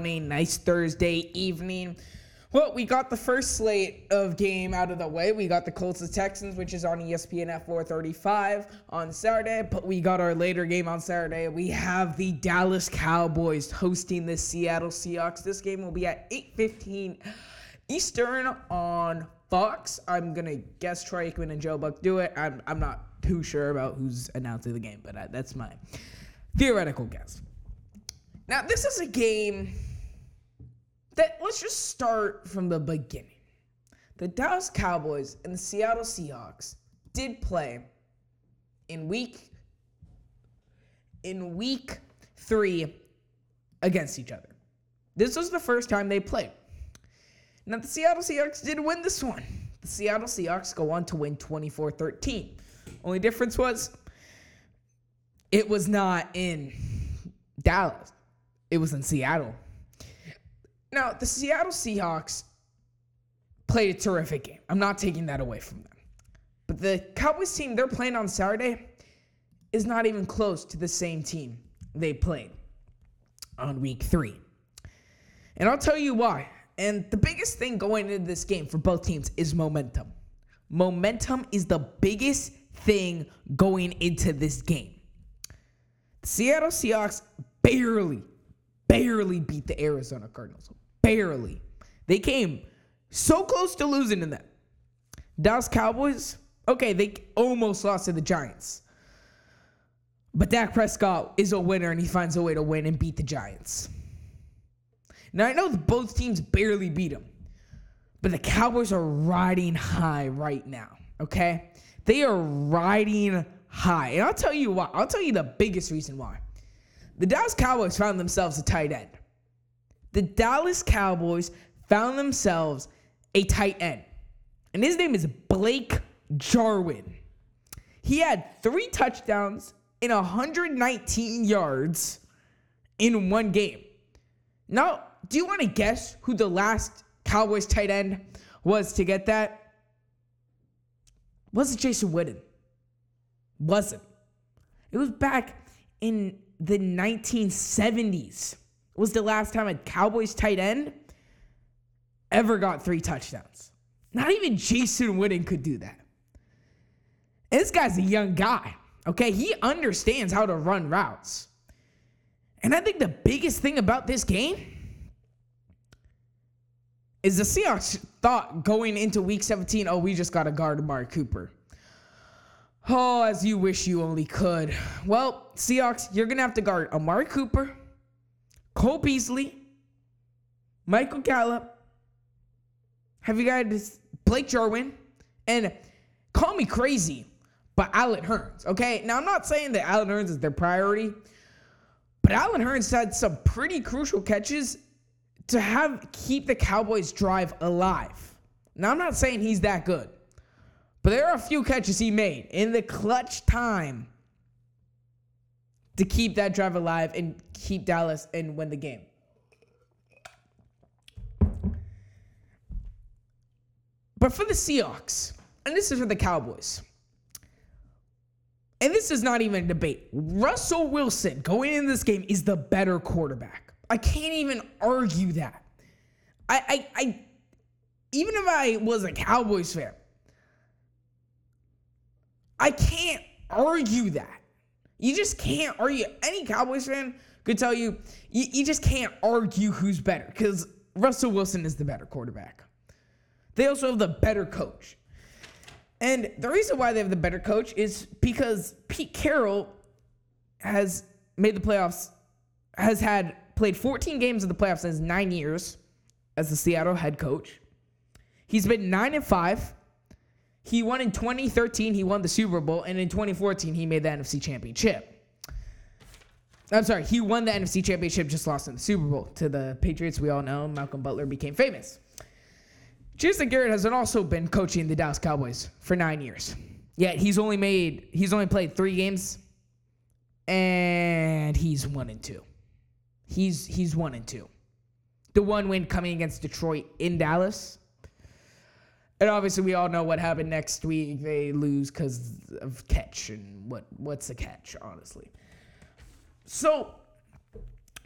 on a nice Thursday evening. Well, we got the first slate of game out of the way. We got the Colts and Texans, which is on ESPN at 4:35 on Saturday. But we got our later game on Saturday. We have the Dallas Cowboys hosting the Seattle Seahawks. This game will be at 8:15 Eastern on Fox. I'm gonna guess Troy Aikman and Joe Buck do it. I'm I'm not too sure about who's announcing the game, but I, that's my theoretical guess. Now, this is a game that let's just start from the beginning. The Dallas Cowboys and the Seattle Seahawks did play in week in week 3 against each other. This was the first time they played. Now the Seattle Seahawks did win this one. The Seattle Seahawks go on to win 24-13. Only difference was it was not in Dallas. It was in Seattle. Now, the Seattle Seahawks played a terrific game. I'm not taking that away from them. But the Cowboys team they're playing on Saturday is not even close to the same team they played on week three. And I'll tell you why. And the biggest thing going into this game for both teams is momentum. Momentum is the biggest thing going into this game. The Seattle Seahawks barely, barely beat the Arizona Cardinals. Barely. They came so close to losing to them. Dallas Cowboys, okay, they almost lost to the Giants. But Dak Prescott is a winner and he finds a way to win and beat the Giants. Now, I know both teams barely beat them, but the Cowboys are riding high right now, okay? They are riding high. And I'll tell you why. I'll tell you the biggest reason why. The Dallas Cowboys found themselves a tight end. The Dallas Cowboys found themselves a tight end. And his name is Blake Jarwin. He had three touchdowns in 119 yards in one game. Now, do you want to guess who the last Cowboys tight end was to get that? Was it Jason Witten? Wasn't. It was back in the 1970s. Was the last time a Cowboys tight end ever got three touchdowns. Not even Jason Witten could do that. And this guy's a young guy, okay? He understands how to run routes. And I think the biggest thing about this game is the Seahawks thought going into week 17, oh, we just got to guard Amari Cooper. Oh, as you wish you only could. Well, Seahawks, you're going to have to guard Amari Cooper, Cole Beasley, Michael Gallup. Have you guys Blake Jarwin? And call me crazy, but Allen Hurns, okay? Now, I'm not saying that Allen Hurns is their priority, but Allen Hurns had some pretty crucial catches to have keep the Cowboys drive alive. Now I'm not saying he's that good. But there are a few catches he made in the clutch time to keep that drive alive and keep Dallas and win the game. But for the Seahawks, and this is for the Cowboys, and this is not even a debate. Russell Wilson going in this game is the better quarterback. I can't even argue that. I, I, I even if I was a Cowboys fan, I can't argue that. You just can't argue. Any Cowboys fan could tell you, you, you just can't argue who's better because Russell Wilson is the better quarterback. They also have the better coach. And the reason why they have the better coach is because Pete Carroll has made the playoffs, has had played 14 games in the playoffs in his nine years as the Seattle head coach. He's been nine and five. He won in 2013. He won the Super Bowl, and in 2014 he made the NFC Championship. I'm sorry, he won the NFC Championship, just lost in the Super Bowl to the Patriots. We all know Malcolm Butler became famous. Jason Garrett has also been coaching the Dallas Cowboys for nine years. Yet he's only made he's only played three games, and he's one and two. He's he's one and two. The one win coming against Detroit in Dallas. And obviously, we all know what happened next week. They lose because of catch, and what what's the catch, honestly. So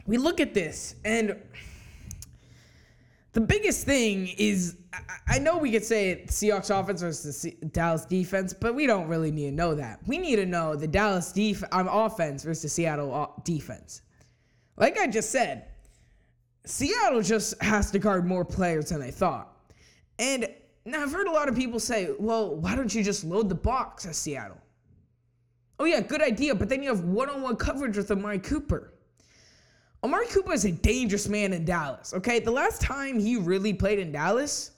we look at this, and the biggest thing is I, know we could say Seahawks offense versus Dallas defense, but we don't really need to know that. We need to know the Dallas def- um, offense versus Seattle defense. Like I just said, Seattle just has to guard more players than they thought. And now I've heard a lot of people say, well, why don't you just load the box at Seattle? Oh, yeah, good idea, but then you have one on one coverage with Amari Cooper. Amari Cooper is a dangerous man in Dallas, okay? The last time he really played in Dallas,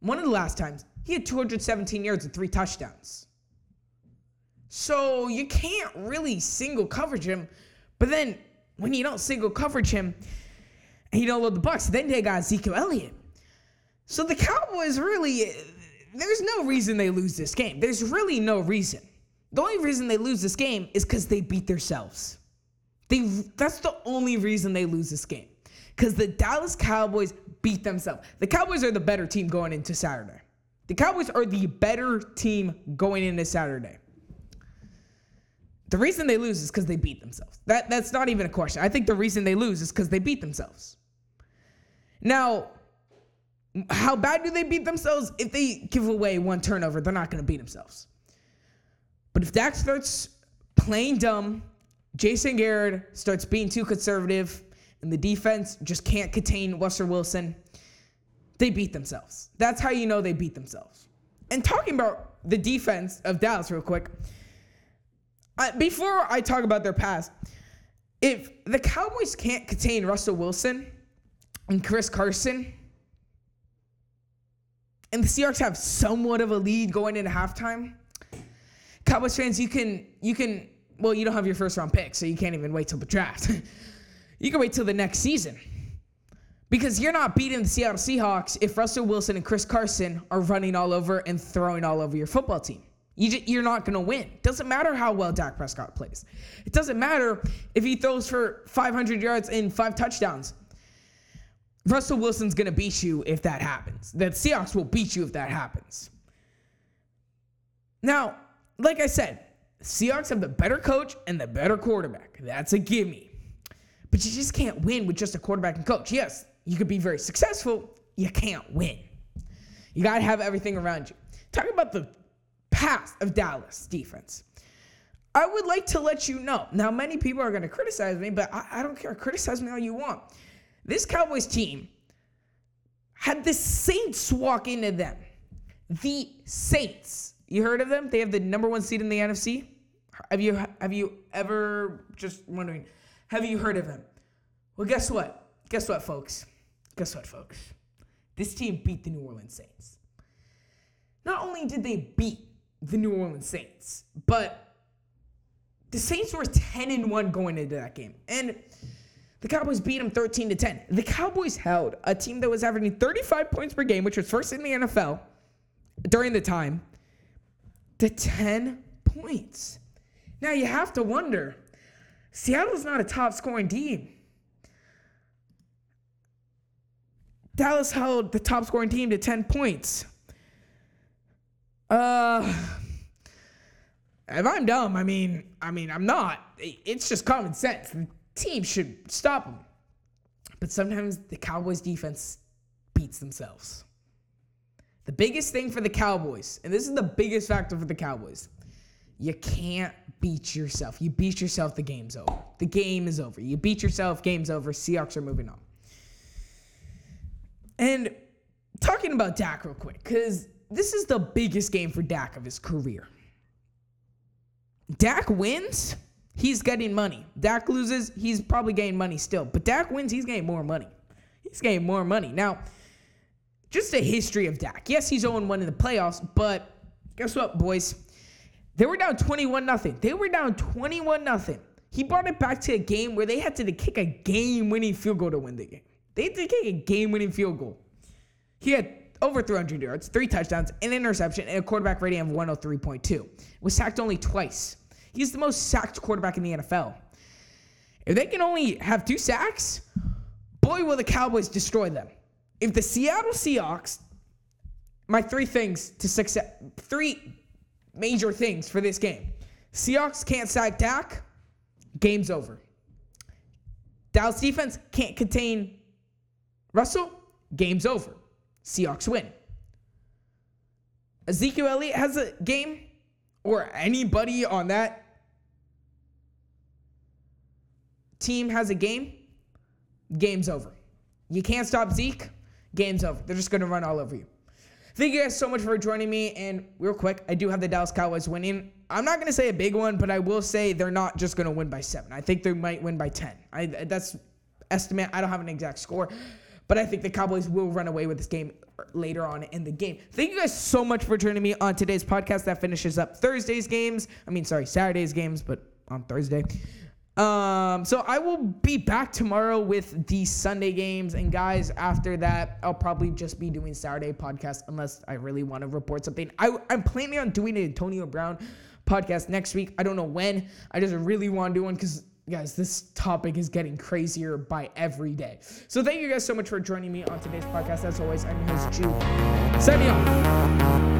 one of the last times, he had 217 yards and three touchdowns. So you can't really single coverage him, but then when you don't single coverage him and you don't load the box, then they got Ezekiel Elliott. So the Cowboys really, there's no reason they lose this game. There's really no reason. The only reason they lose this game is because they beat themselves. They that's the only reason they lose this game. Because the Dallas Cowboys beat themselves. The Cowboys are the better team going into Saturday. The Cowboys are the better team going into Saturday. The reason they lose is because they beat themselves. That that's not even a question. I think the reason they lose is because they beat themselves. Now, how bad do they beat themselves? If they give away one turnover, they're not going to beat themselves. But if Dak starts playing dumb, Jason Garrett starts being too conservative, and the defense just can't contain Russell Wilson, they beat themselves. That's how you know they beat themselves. And talking about the defense of Dallas, real quick, I, before I talk about their past, if the Cowboys can't contain Russell Wilson and Chris Carson, and the Seahawks have somewhat of a lead going into halftime, Cowboys fans, you can you can well, you don't have your first round pick, so you can't even wait till the draft. you can wait till the next season. Because you're not beating the Seattle Seahawks if Russell Wilson and Chris Carson are running all over and throwing all over your football team. You just, you're not going to win. Doesn't matter how well Dak Prescott plays. It doesn't matter if he throws for 500 yards and five touchdowns. Russell Wilson's going to beat you if that happens. The Seahawks will beat you if that happens. Now, like I said, Seahawks have the better coach and the better quarterback. That's a gimme. But you just can't win with just a quarterback and coach. Yes, you could be very successful. You can't win. You got to have everything around you. Talk about the past of Dallas defense. I would like to let you know. Now, many people are going to criticize me, but I, I don't care. Criticize me all you want. This Cowboys team had the Saints walk into them. The Saints. You heard of them? They have the number one seed in the NFC. Have you have you ever just wondering? Have you heard of them? Well, guess what? Guess what, folks? Guess what, folks? This team beat the New Orleans Saints. Not only did they beat the New Orleans Saints, but the Saints were 10 and 1 going into that game. And the Cowboys beat them 13 to 10. The Cowboys held a team that was averaging 35 points per game, which was first in the NFL during the time, to 10 points. Now you have to wonder Seattle's not a top scoring team. Dallas held the top scoring team to 10 points. Uh if I'm dumb, I mean, I mean, I'm not. It's just common sense. Team should stop them. But sometimes the Cowboys defense beats themselves. The biggest thing for the Cowboys, and this is the biggest factor for the Cowboys, you can't beat yourself. You beat yourself, the game's over. The game is over. You beat yourself, game's over. Seahawks are moving on. And talking about Dak real quick, because this is the biggest game for Dak of his career. Dak wins, he's getting money. Dak loses, he's probably getting money still. But Dak wins, he's getting more money. He's getting more money. Now, just a history of Dak. Yes, he's 0 1 in the playoffs, but guess what, boys? They were down 21 0. They were down 21 0. He brought it back to a game where they had to kick a game winning field goal to win the game. They had to kick a game winning field goal. He had over 300 yards, three touchdowns, an interception, and a quarterback rating of 103.2. Was sacked only twice. He's the most sacked quarterback in the NFL. If they can only have two sacks, boy, will the Cowboys destroy them if the Seattle Seahawks, my three things to success, three major things for this game. Seahawks can't sack Dak, game's over. Dallas defense can't contain Russell, game's over. Seahawks win. Ezekiel Elliott has a game, or anybody on that team has a game, game's over. You can't stop Zeke, game's over. They're just going to run all over you. Thank you guys so much for joining me. And real quick, I do have the Dallas Cowboys winning. I'm not going to say a big one, but I will say they're not just going to win by seven. I think they might win by 10. I, that's estimate. I don't have an exact score, but I think the Cowboys will run away with this game later on in the game. Thank you guys so much for joining me on today's podcast. That finishes up Thursday's games. I mean, sorry, Saturday's games, but on Thursday. Um, so I will be back tomorrow with the Sunday games, and guys, after that, I'll probably just be doing Saturday podcast unless I really want to report something. I, I'm planning on doing an Antonio Brown podcast next week. I don't know when. I just really want to do one because guys, this topic is getting crazier by every day. So thank you guys so much for joining me on today's podcast. As always, I'm your host Jude. Signing off.